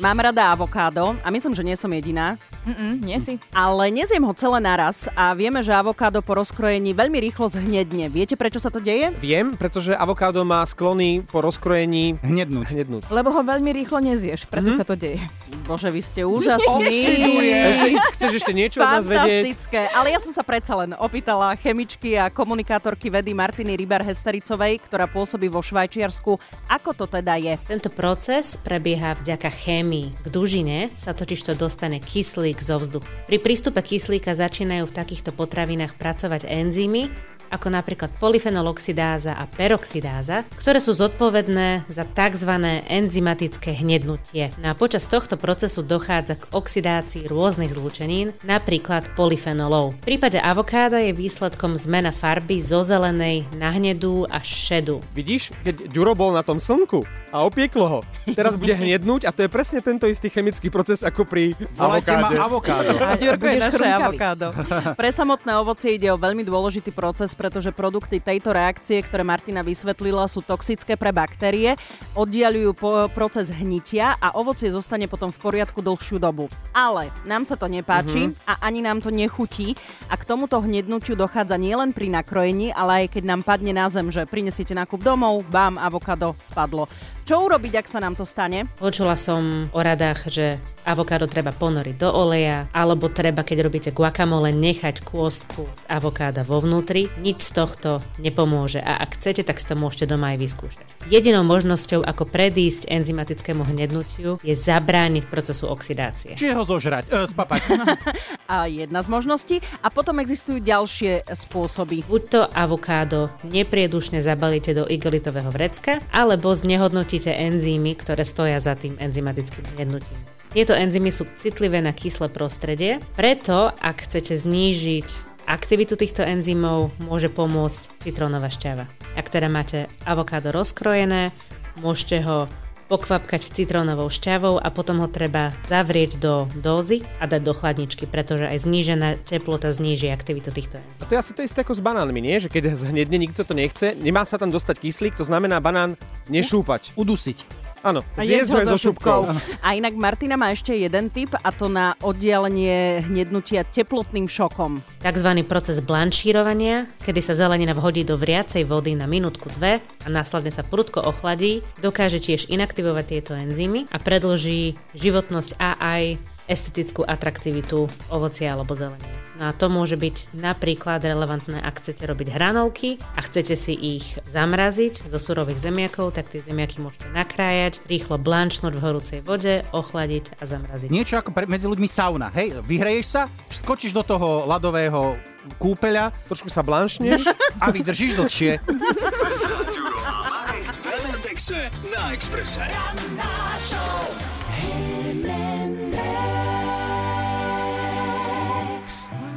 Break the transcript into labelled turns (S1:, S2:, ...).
S1: Mám rada avokádo a myslím, že nie som jediná,
S2: Mm-mm, nie si.
S1: ale nezjem ho celé naraz a vieme, že avokádo po rozkrojení veľmi rýchlo zhnedne. Viete, prečo sa to deje?
S3: Viem, pretože avokádo má sklony po rozkrojení
S4: Hnednúť.
S3: hnednúť.
S2: Lebo ho veľmi rýchlo nezieš, preto sa to deje.
S1: Bože, vy ste úžasní.
S3: Ešte, chceš ešte niečo od nás vedieť?
S1: Fantastické. Ale ja som sa predsa len opýtala chemičky a komunikátorky vedy Martiny Rybar-Hestericovej, ktorá pôsobí vo Švajčiarsku, ako to teda je.
S5: Tento proces prebieha vďaka chémii. K dužine sa totižto dostane kyslík zo vzduchu. Pri prístupe kyslíka začínajú v takýchto potravinách pracovať enzymy, ako napríklad polyfenoloxidáza a peroxidáza, ktoré sú zodpovedné za tzv. enzymatické hnednutie. No a počas tohto procesu dochádza k oxidácii rôznych zlúčenín, napríklad polyfenolov. V prípade avokáda je výsledkom zmena farby zo zelenej na hnedú až šedú.
S3: Vidíš, keď Ďuro bol na tom slnku a opieklo ho, teraz bude hnednúť a to je presne tento istý chemický proces ako pri avokáde.
S4: avokádo.
S2: A
S1: Jurko je naše avokádo. Pre samotné ovocie ide o veľmi dôležitý proces, pretože produkty tejto reakcie, ktoré Martina vysvetlila, sú toxické pre baktérie, oddialujú po proces hnitia a ovocie zostane potom v poriadku dlhšiu dobu. Ale nám sa to nepáči a ani nám to nechutí a k tomuto hnednutiu dochádza nielen pri nakrojení, ale aj keď nám padne na zem, že prinesiete nákup domov, bám, avokádo spadlo. Čo urobiť, ak sa nám to stane?
S5: Počula som o radách, že avokádo treba ponoriť do oleja, alebo treba, keď robíte guacamole, nechať kôstku z avokáda vo vnútri. Nič z tohto nepomôže a ak chcete, tak si to môžete doma aj vyskúšať. Jedinou možnosťou, ako predísť enzymatickému hnednutiu, je zabrániť procesu oxidácie.
S4: Čiže ho zožrať, e, spapať.
S1: A jedna z možností. A potom existujú ďalšie spôsoby.
S5: Buď to avokádo nepriedušne zabalíte do igelitového vrecka, alebo znehodnotíte enzymy, ktoré stoja za tým enzymatickým hnednutím. Tieto enzymy sú citlivé na kyslé prostredie, preto ak chcete znížiť aktivitu týchto enzymov, môže pomôcť citrónová šťava. Ak teda máte avokádo rozkrojené, môžete ho pokvapkať citrónovou šťavou a potom ho treba zavrieť do dózy a dať do chladničky, pretože aj znížená teplota zníži aktivitu týchto enzymov.
S3: A to je asi to isté ako s banánmi, nie? Že keď zhnedne, nikto to nechce, nemá sa tam dostať kyslík, to znamená banán nešúpať.
S4: Udusiť.
S3: Áno,
S2: A
S3: zjesť
S2: jesť
S3: ho
S2: so
S3: šupkou.
S1: A inak Martina má ešte jeden tip a to na oddialenie hnednutia teplotným šokom.
S5: Takzvaný proces blanšírovania, kedy sa zelenina vhodí do vriacej vody na minútku dve a následne sa prudko ochladí, dokáže tiež inaktivovať tieto enzymy a predlží životnosť a aj estetickú atraktivitu ovocia alebo zeleniny. No a to môže byť napríklad relevantné, ak chcete robiť hranolky a chcete si ich zamraziť zo surových zemiakov, tak tie zemiaky môžete nakrájať, rýchlo blanšnúť v horúcej vode, ochladiť a zamraziť.
S4: Niečo ako pre, medzi ľuďmi sauna. Hej, vyhreješ sa, skočíš do toho ľadového kúpeľa
S3: Trošku sa blanšneš.
S4: a vydržíš dlhšie.
S6: Na
S7: show.